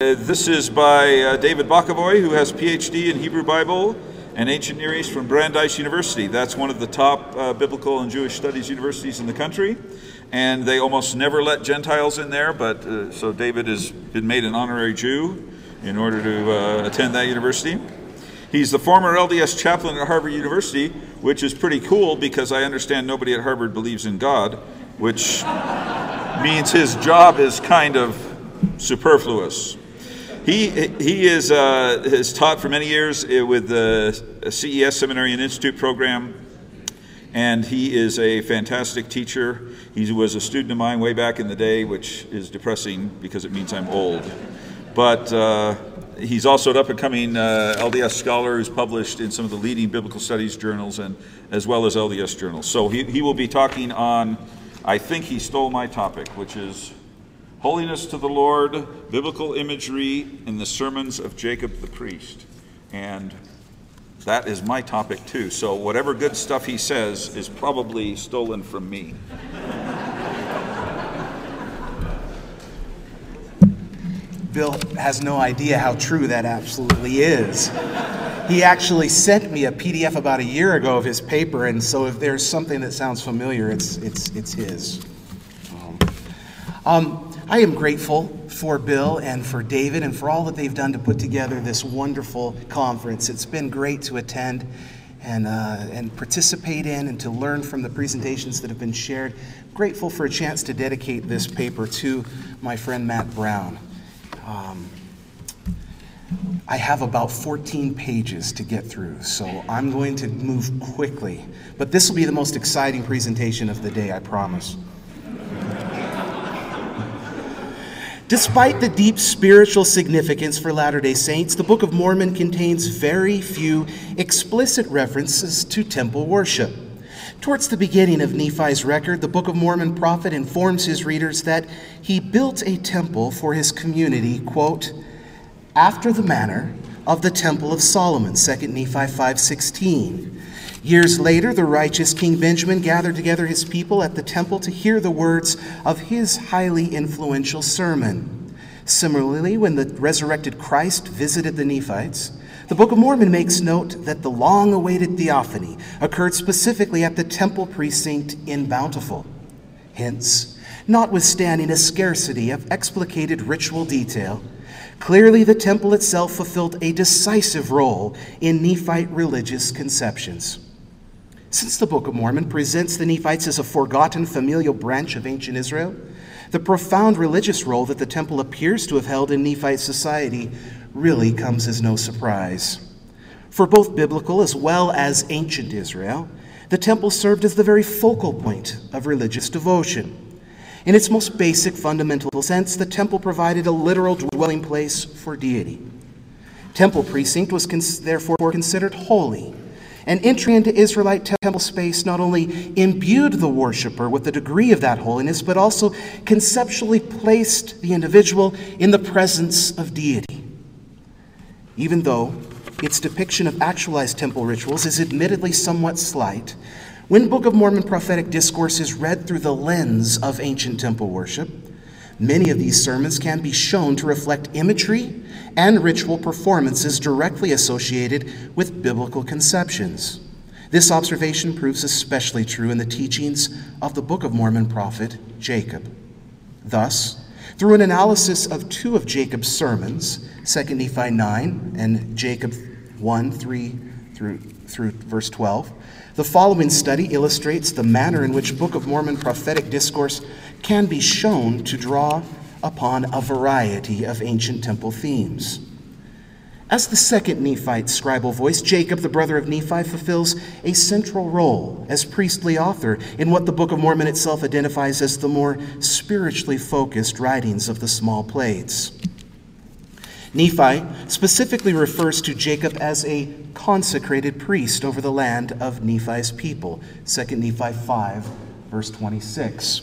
Uh, This is by uh, David Bokovoy, who has PhD in Hebrew Bible and Ancient Near East from Brandeis University. That's one of the top uh, biblical and Jewish studies universities in the country, and they almost never let Gentiles in there. But uh, so David has been made an honorary Jew in order to uh, attend that university. He's the former LDS chaplain at Harvard University, which is pretty cool because I understand nobody at Harvard believes in God, which means his job is kind of superfluous. He, he is, uh, has taught for many years uh, with the CES Seminary and Institute program, and he is a fantastic teacher. He was a student of mine way back in the day, which is depressing because it means I'm old. But uh, he's also an up and coming uh, LDS scholar who's published in some of the leading biblical studies journals and as well as LDS journals. So he, he will be talking on, I think he stole my topic, which is Holiness to the Lord, Biblical Imagery in the Sermons of Jacob the Priest. And that is my topic too. So whatever good stuff he says is probably stolen from me. Bill has no idea how true that absolutely is. He actually sent me a PDF about a year ago of his paper, and so if there's something that sounds familiar, it's, it's, it's his. Um, I am grateful for Bill and for David and for all that they've done to put together this wonderful conference. It's been great to attend and, uh, and participate in and to learn from the presentations that have been shared. Grateful for a chance to dedicate this paper to my friend Matt Brown. Um, I have about 14 pages to get through, so I'm going to move quickly. But this will be the most exciting presentation of the day, I promise. Despite the deep spiritual significance for Latter day Saints, the Book of Mormon contains very few explicit references to temple worship. Towards the beginning of Nephi's record, the Book of Mormon prophet informs his readers that he built a temple for his community, quote, after the manner of the temple of Solomon, 2 Nephi 5:16. Years later, the righteous King Benjamin gathered together his people at the temple to hear the words of his highly influential sermon. Similarly, when the resurrected Christ visited the Nephites, the Book of Mormon makes note that the long awaited theophany occurred specifically at the temple precinct in Bountiful. Hence, notwithstanding a scarcity of explicated ritual detail, clearly the temple itself fulfilled a decisive role in Nephite religious conceptions. Since the Book of Mormon presents the Nephites as a forgotten familial branch of ancient Israel, the profound religious role that the temple appears to have held in Nephite society really comes as no surprise. For both biblical as well as ancient Israel, the temple served as the very focal point of religious devotion. In its most basic fundamental sense, the temple provided a literal dwelling place for deity. Temple precinct was cons- therefore considered holy, and entry into Israelite temple space not only imbued the worshiper with a degree of that holiness, but also conceptually placed the individual in the presence of deity. Even though its depiction of actualized temple rituals is admittedly somewhat slight, when Book of Mormon prophetic discourse is read through the lens of ancient temple worship, many of these sermons can be shown to reflect imagery and ritual performances directly associated with biblical conceptions. This observation proves especially true in the teachings of the Book of Mormon prophet Jacob. Thus, through an analysis of two of Jacob's sermons, 2 Nephi 9 and Jacob 1 3 through, through verse 12, the following study illustrates the manner in which Book of Mormon prophetic discourse can be shown to draw upon a variety of ancient temple themes. As the second Nephite scribal voice, Jacob, the brother of Nephi, fulfills a central role as priestly author in what the Book of Mormon itself identifies as the more spiritually focused writings of the small plates. Nephi specifically refers to Jacob as a consecrated priest over the land of Nephi's people, 2 Nephi 5, verse 26.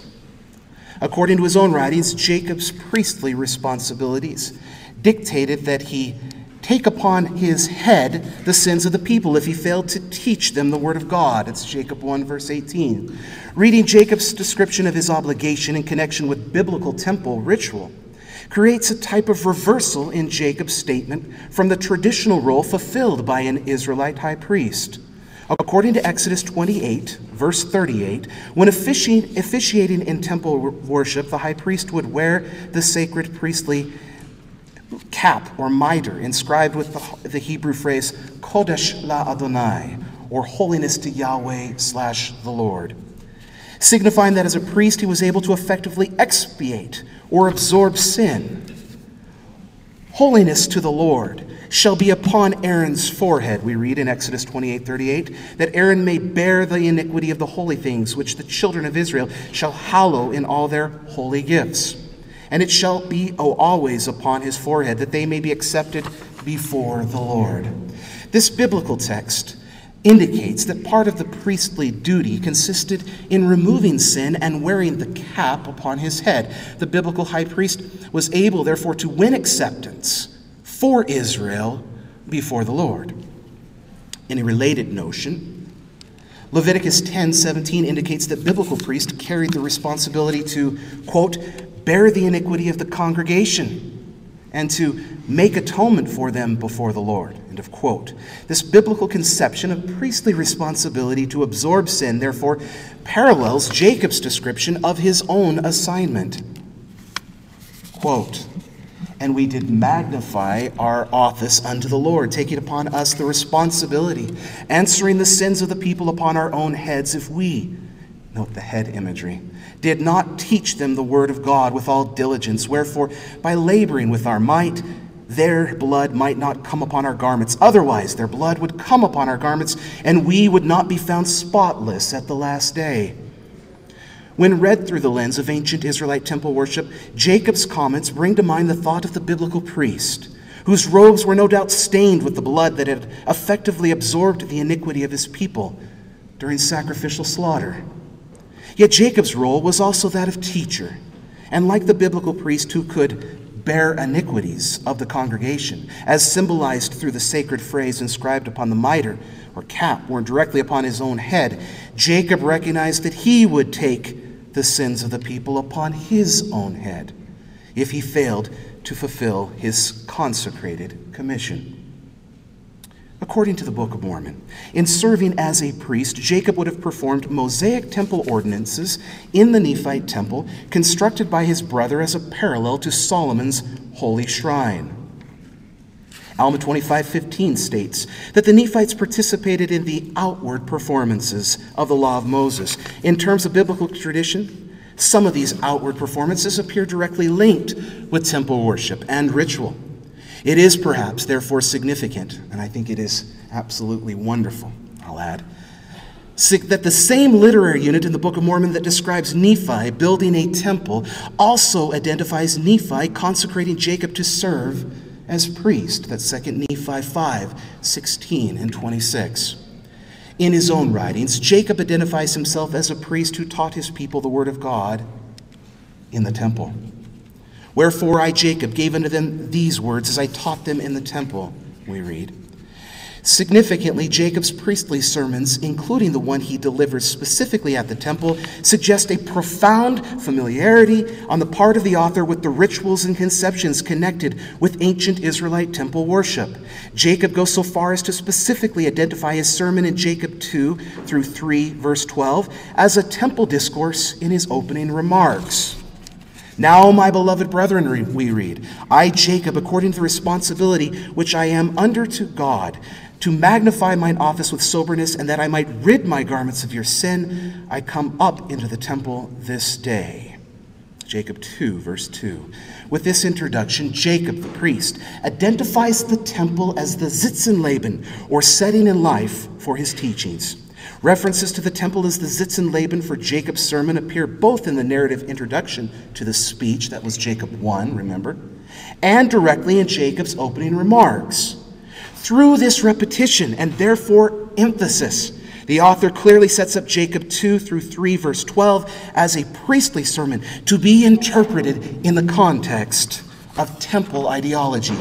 According to his own writings, Jacob's priestly responsibilities dictated that he take upon his head the sins of the people if he failed to teach them the word of God. It's Jacob 1, verse 18. Reading Jacob's description of his obligation in connection with biblical temple ritual creates a type of reversal in Jacob's statement from the traditional role fulfilled by an Israelite high priest. According to Exodus 28, verse 38, when officiating in temple worship, the high priest would wear the sacred priestly cap or mitre inscribed with the, the Hebrew phrase Kodesh la Adonai, or holiness to Yahweh slash the Lord, signifying that as a priest he was able to effectively expiate or absorb sin. Holiness to the Lord shall be upon Aaron's forehead, we read in Exodus 28 38, that Aaron may bear the iniquity of the holy things which the children of Israel shall hallow in all their holy gifts. And it shall be oh, always upon his forehead, that they may be accepted before the Lord. This biblical text indicates that part of the priestly duty consisted in removing sin and wearing the cap upon his head. The biblical high priest was able, therefore, to win acceptance for Israel before the Lord. In a related notion, Leviticus 10:17 indicates that biblical priests carried the responsibility to quote bear the iniquity of the congregation and to make atonement for them before the Lord. End of quote. This biblical conception of priestly responsibility to absorb sin, therefore, parallels Jacob's description of his own assignment. Quote, and we did magnify our office unto the Lord, taking upon us the responsibility, answering the sins of the people upon our own heads if we, note the head imagery, did not teach them the word of God with all diligence. Wherefore, by laboring with our might, their blood might not come upon our garments. Otherwise, their blood would come upon our garments, and we would not be found spotless at the last day. When read through the lens of ancient Israelite temple worship, Jacob's comments bring to mind the thought of the biblical priest, whose robes were no doubt stained with the blood that had effectively absorbed the iniquity of his people during sacrificial slaughter. Yet Jacob's role was also that of teacher, and like the biblical priest who could bear iniquities of the congregation, as symbolized through the sacred phrase inscribed upon the mitre or cap worn directly upon his own head, Jacob recognized that he would take the sins of the people upon his own head if he failed to fulfill his consecrated commission according to the Book of Mormon. In serving as a priest, Jacob would have performed Mosaic temple ordinances in the Nephite temple, constructed by his brother as a parallel to Solomon's holy shrine. Alma 25:15 states that the Nephites participated in the outward performances of the law of Moses. In terms of biblical tradition, some of these outward performances appear directly linked with temple worship and ritual. It is perhaps, therefore, significant, and I think it is absolutely wonderful, I'll add, that the same literary unit in the Book of Mormon that describes Nephi building a temple also identifies Nephi consecrating Jacob to serve as priest. That's 2 Nephi 5 16 and 26. In his own writings, Jacob identifies himself as a priest who taught his people the word of God in the temple. Wherefore I, Jacob, gave unto them these words as I taught them in the temple, we read. Significantly, Jacob's priestly sermons, including the one he delivers specifically at the temple, suggest a profound familiarity on the part of the author with the rituals and conceptions connected with ancient Israelite temple worship. Jacob goes so far as to specifically identify his sermon in Jacob 2 through 3, verse 12, as a temple discourse in his opening remarks. Now, my beloved brethren, we read, I, Jacob, according to the responsibility which I am under to God, to magnify mine office with soberness, and that I might rid my garments of your sin, I come up into the temple this day. Jacob 2, verse 2. With this introduction, Jacob, the priest, identifies the temple as the Sitz im Leben, or setting in life for his teachings. References to the temple as the Sitz im Leben for Jacob's sermon appear both in the narrative introduction to the speech, that was Jacob 1, remember, and directly in Jacob's opening remarks. Through this repetition and therefore emphasis, the author clearly sets up Jacob 2 through 3, verse 12, as a priestly sermon to be interpreted in the context of temple ideology.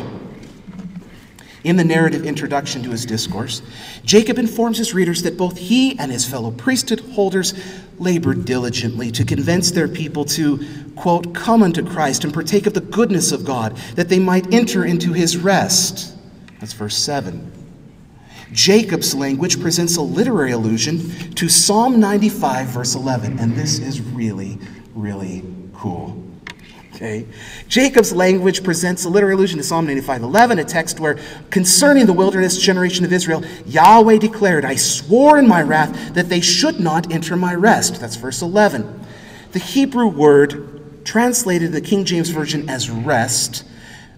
In the narrative introduction to his discourse, Jacob informs his readers that both he and his fellow priesthood holders labored diligently to convince their people to, quote, come unto Christ and partake of the goodness of God, that they might enter into his rest. That's verse 7. Jacob's language presents a literary allusion to Psalm 95, verse 11, and this is really, really cool. Okay? Jacob's language presents a literary allusion to Psalm 95, 11, a text where, concerning the wilderness generation of Israel, Yahweh declared, I swore in my wrath that they should not enter my rest. That's verse 11. The Hebrew word, translated the King James Version as rest,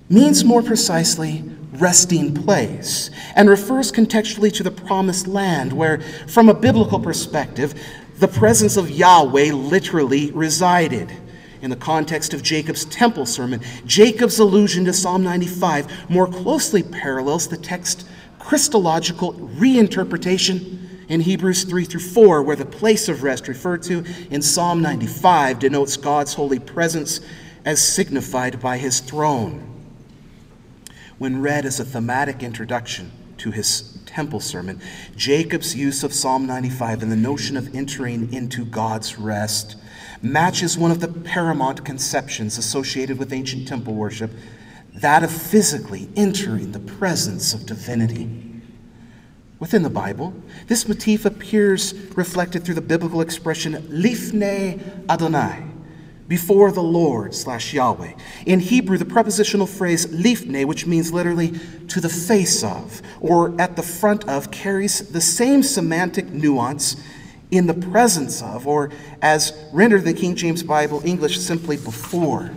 means more precisely resting place and refers contextually to the promised land, where, from a biblical perspective, the presence of Yahweh literally resided. In the context of Jacob's temple sermon, Jacob's allusion to Psalm 95 more closely parallels the text Christological reinterpretation in Hebrews 3 through 4, where the place of rest referred to in Psalm 95 denotes God's holy presence as signified by his throne. When read as a thematic introduction to his temple sermon, Jacob's use of Psalm 95 and the notion of entering into God's rest matches one of the paramount conceptions associated with ancient temple worship that of physically entering the presence of divinity. Within the Bible, this motif appears reflected through the biblical expression lifnei Adonai, before the Lord slash Yahweh. In Hebrew, the prepositional phrase lifne, which means literally to the face of or at the front of, carries the same semantic nuance in the presence of, or as rendered the King James Bible English simply before.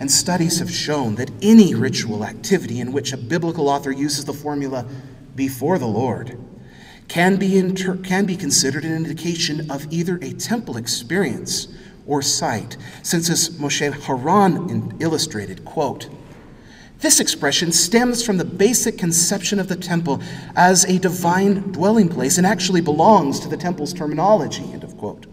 And studies have shown that any ritual activity in which a biblical author uses the formula before the Lord can be, inter- can be considered an indication of either a temple experience or sight, since as Moshe Haran illustrated, quote, this expression stems from the basic conception of the temple as a divine dwelling place and actually belongs to the temple's terminology, end of quote.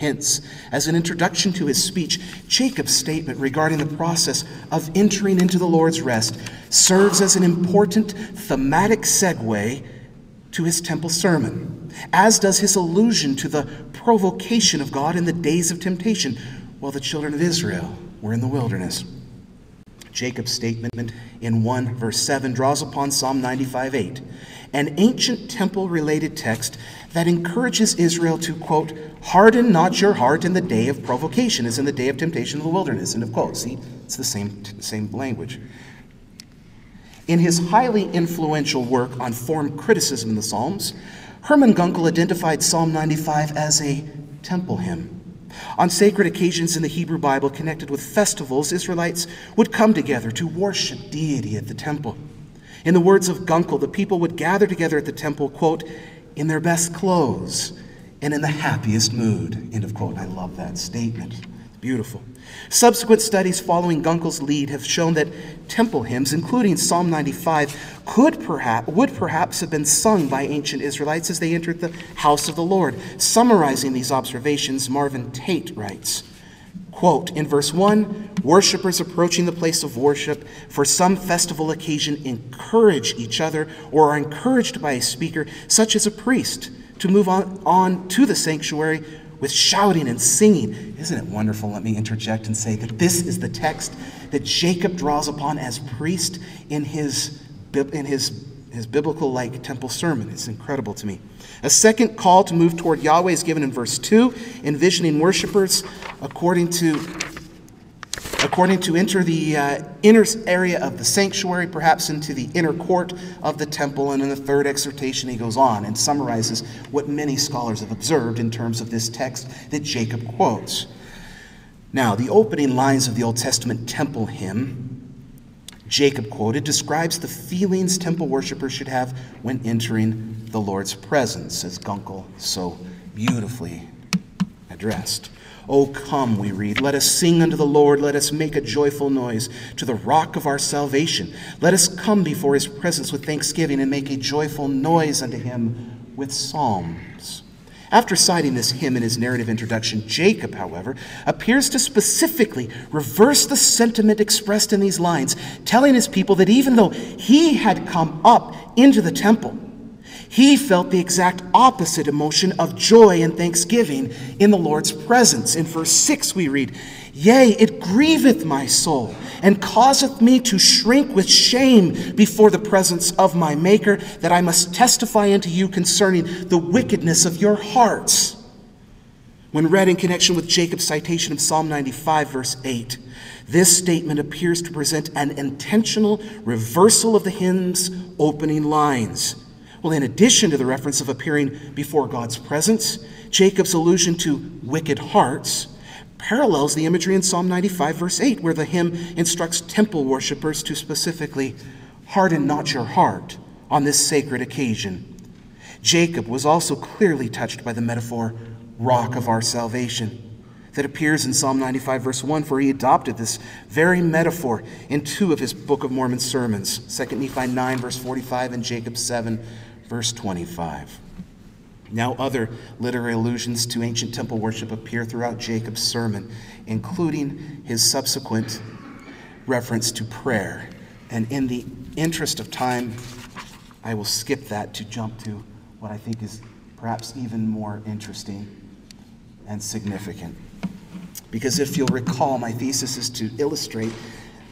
Hence, as an introduction to his speech, Jacob's statement regarding the process of entering into the Lord's rest serves as an important thematic segue to his temple sermon, as does his allusion to the provocation of God in the days of temptation while the children of Israel were in the wilderness. Jacob's statement in 1 verse 7 draws upon Psalm 95 8, an ancient temple related text that encourages Israel to, quote, harden not your heart in the day of provocation, as in the day of temptation in the wilderness, end of quote. See, it's the same, same language. In his highly influential work on form criticism in the Psalms, Hermann Gunkel identified Psalm 95 as a temple hymn. On sacred occasions in the Hebrew Bible connected with festivals, Israelites would come together to worship deity at the temple. In the words of Gunkel, the people would gather together at the temple, quote, in their best clothes and in the happiest mood, end of quote. I love that statement. Beautiful. Subsequent studies following Gunkel's lead have shown that temple hymns, including Psalm 95, could perhaps, would perhaps have been sung by ancient Israelites as they entered the house of the Lord. Summarizing these observations, Marvin Tate writes, Quote, in verse 1, worshippers approaching the place of worship for some festival occasion encourage each other or are encouraged by a speaker, such as a priest, to move on, on to the sanctuary with shouting and singing. Isn't it wonderful? Let me interject and say that this is the text that Jacob draws upon as priest in his, in his, his biblical like temple sermon. It's incredible to me. A second call to move toward Yahweh is given in verse 2, envisioning worshipers according to according to enter the uh, inner area of the sanctuary, perhaps into the inner court of the temple. And in the third exhortation, he goes on and summarizes what many scholars have observed in terms of this text that Jacob quotes. Now, the opening lines of the Old Testament temple hymn, Jacob quoted, describes the feelings temple worshippers should have when entering the Lord's presence, as Gunkel so beautifully addressed. Oh, come, we read. Let us sing unto the Lord. Let us make a joyful noise to the rock of our salvation. Let us come before his presence with thanksgiving and make a joyful noise unto him with psalms. After citing this hymn in his narrative introduction, Jacob, however, appears to specifically reverse the sentiment expressed in these lines, telling his people that even though he had come up into the temple, he felt the exact opposite emotion of joy and thanksgiving in the Lord's presence. In verse 6, we read, Yea, it grieveth my soul, and causeth me to shrink with shame before the presence of my Maker, that I must testify unto you concerning the wickedness of your hearts. When read in connection with Jacob's citation of Psalm 95, verse 8, this statement appears to present an intentional reversal of the hymn's opening lines. Well, in addition to the reference of appearing before God's presence, Jacob's allusion to wicked hearts parallels the imagery in Psalm 95, verse 8, where the hymn instructs temple worshippers to specifically harden not your heart on this sacred occasion. Jacob was also clearly touched by the metaphor rock of our salvation that appears in Psalm 95, verse 1, for he adopted this very metaphor in two of his Book of Mormon sermons 2 Nephi 9, verse 45, and Jacob 7, verse 25. Now, other literary allusions to ancient temple worship appear throughout Jacob's sermon, including his subsequent reference to prayer. And in the interest of time, I will skip that to jump to what I think is perhaps even more interesting and significant. Because if you'll recall, my thesis is to illustrate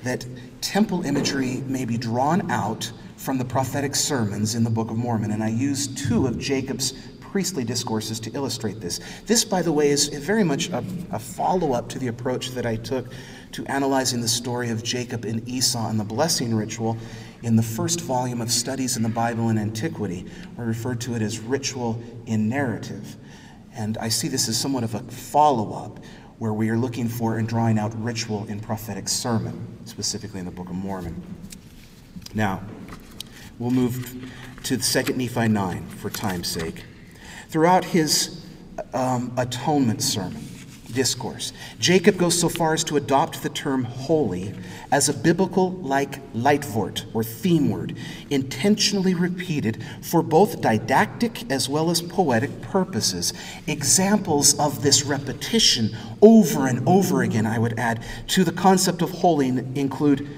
that temple imagery may be drawn out from the prophetic sermons in the Book of Mormon. And I use two of Jacob's priestly discourses to illustrate this. This, by the way, is very much a, a follow up to the approach that I took to analyzing the story of Jacob and Esau and the blessing ritual in the first volume of Studies in the Bible and Antiquity. We referred to it as ritual in narrative. And I see this as somewhat of a follow up where we are looking for and drawing out ritual in prophetic sermon, specifically in the Book of Mormon. Now, we'll move to 2 Nephi 9 for time's sake. Throughout his um, atonement sermon, discourse, Jacob goes so far as to adopt the term holy as a biblical like Leitwort or theme word, intentionally repeated for both didactic as well as poetic purposes. Examples of this repetition over and over again, I would add, to the concept of holy include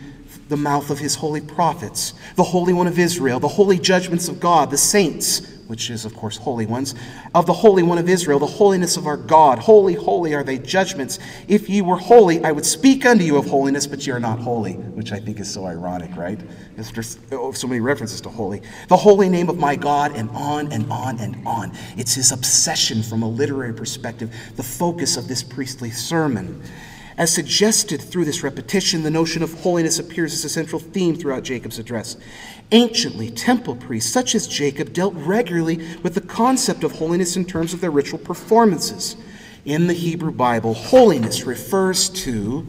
the mouth of his holy prophets, the Holy One of Israel, the holy judgments of God, the saints, which is, of course, holy ones, of the Holy One of Israel, the holiness of our God. Holy, holy are they judgments. If ye were holy, I would speak unto you of holiness, but ye are not holy, which I think is so ironic, right? There's oh, so many references to holy. The holy name of my God, and on and on and on. It's his obsession from a literary perspective, the focus of this priestly sermon. As suggested through this repetition, the notion of holiness appears as a central theme throughout Jacob's address. Anciently, temple priests such as Jacob dealt regularly with the concept of holiness in terms of their ritual performances. In the Hebrew Bible, holiness refers to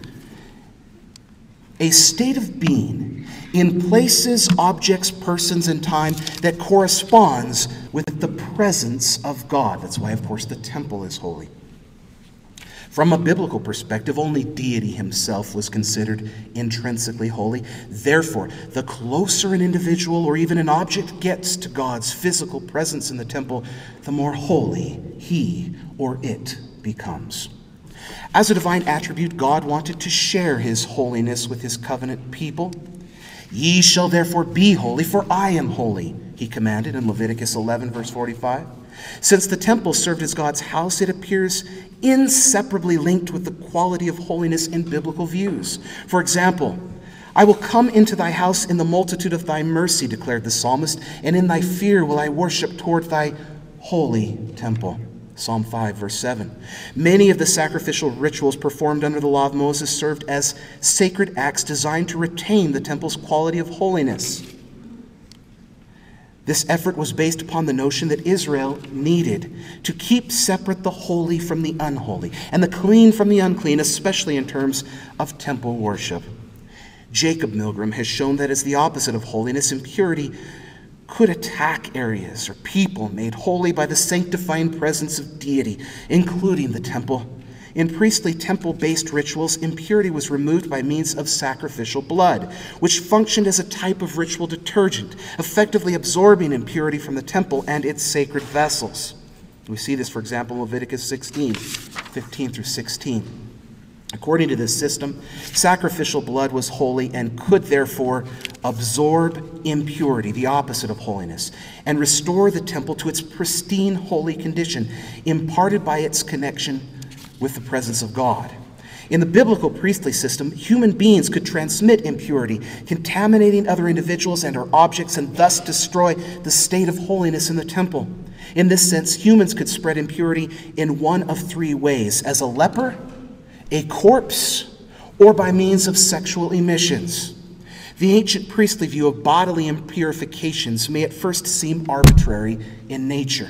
a state of being in places, objects, persons, and time that corresponds with the presence of God. That's why, of course, the temple is holy. From a biblical perspective, only deity himself was considered intrinsically holy. Therefore, the closer an individual or even an object gets to God's physical presence in the temple, the more holy he or it becomes. As a divine attribute, God wanted to share his holiness with his covenant people. Ye shall therefore be holy, for I am holy, he commanded in Leviticus 11, verse 45. Since the temple served as God's house, it appears inseparably linked with the quality of holiness in biblical views. For example, I will come into thy house in the multitude of thy mercy, declared the psalmist, and in thy fear will I worship toward thy holy temple. Psalm 5, verse 7. Many of the sacrificial rituals performed under the law of Moses served as sacred acts designed to retain the temple's quality of holiness. This effort was based upon the notion that Israel needed to keep separate the holy from the unholy and the clean from the unclean, especially in terms of temple worship. Jacob Milgrom has shown that as the opposite of holiness, impurity could attack areas or people made holy by the sanctifying presence of deity, including the temple. In priestly temple based rituals, impurity was removed by means of sacrificial blood, which functioned as a type of ritual detergent, effectively absorbing impurity from the temple and its sacred vessels. We see this, for example, in Leviticus 16, 15 through 16. According to this system, sacrificial blood was holy and could therefore absorb impurity, the opposite of holiness, and restore the temple to its pristine holy condition, imparted by its connection with the presence of God. In the biblical priestly system, human beings could transmit impurity, contaminating other individuals and or objects, and thus destroy the state of holiness in the temple. In this sense, humans could spread impurity in one of three ways as a leper, a corpse, or by means of sexual emissions. The ancient priestly view of bodily impurifications may at first seem arbitrary in nature.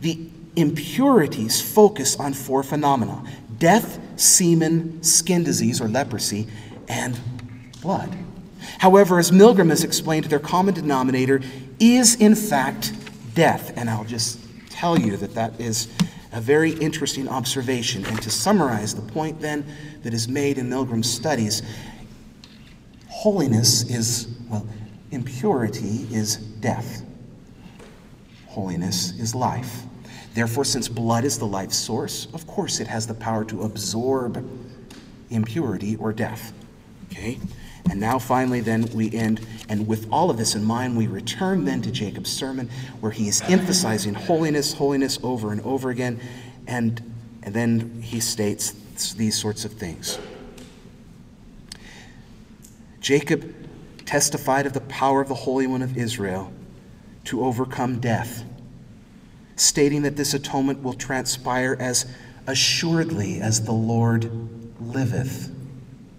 The impurities focus on four phenomena death, semen, skin disease or leprosy, and blood. However, as Milgrom has explained, their common denominator is in fact death. And I'll just tell you that that is a very interesting observation. And to summarize the point then that is made in Milgrom's studies, holiness is, well, impurity is death, holiness is life. Therefore, since blood is the life source, of course it has the power to absorb impurity or death. Okay? And now, finally, then we end, and with all of this in mind, we return then to Jacob's sermon, where he is emphasizing holiness, holiness over and over again, and, and then he states these sorts of things. Jacob testified of the power of the Holy One of Israel to overcome death stating that this atonement will transpire as assuredly as the Lord liveth.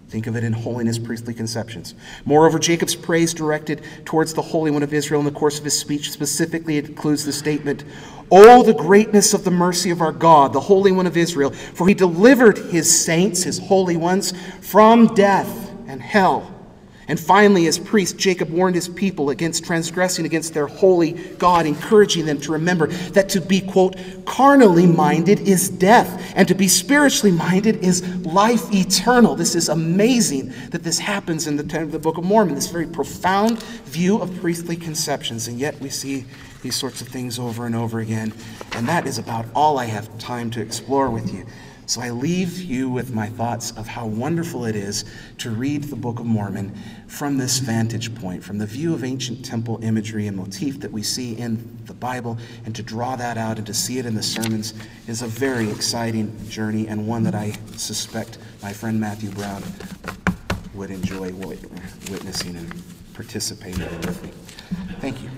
Think of it in holiness priestly conceptions. Moreover, Jacob's praise directed towards the Holy One of Israel in the course of his speech specifically includes the statement, Oh, the greatness of the mercy of our God, the Holy One of Israel, for he delivered his saints, his holy ones, from death and hell and finally, as priest, Jacob warned his people against transgressing against their holy God, encouraging them to remember that to be, quote, carnally minded is death, and to be spiritually minded is life eternal. This is amazing that this happens in the, the Book of Mormon, this very profound view of priestly conceptions, and yet we see these sorts of things over and over again. And that is about all I have time to explore with you. So I leave you with my thoughts of how wonderful it is to read the Book of Mormon from this vantage point, from the view of ancient temple imagery and motif that we see in the Bible, and to draw that out and to see it in the sermons is a very exciting journey and one that I suspect my friend Matthew Brown would enjoy witnessing and participating with me. Thank you.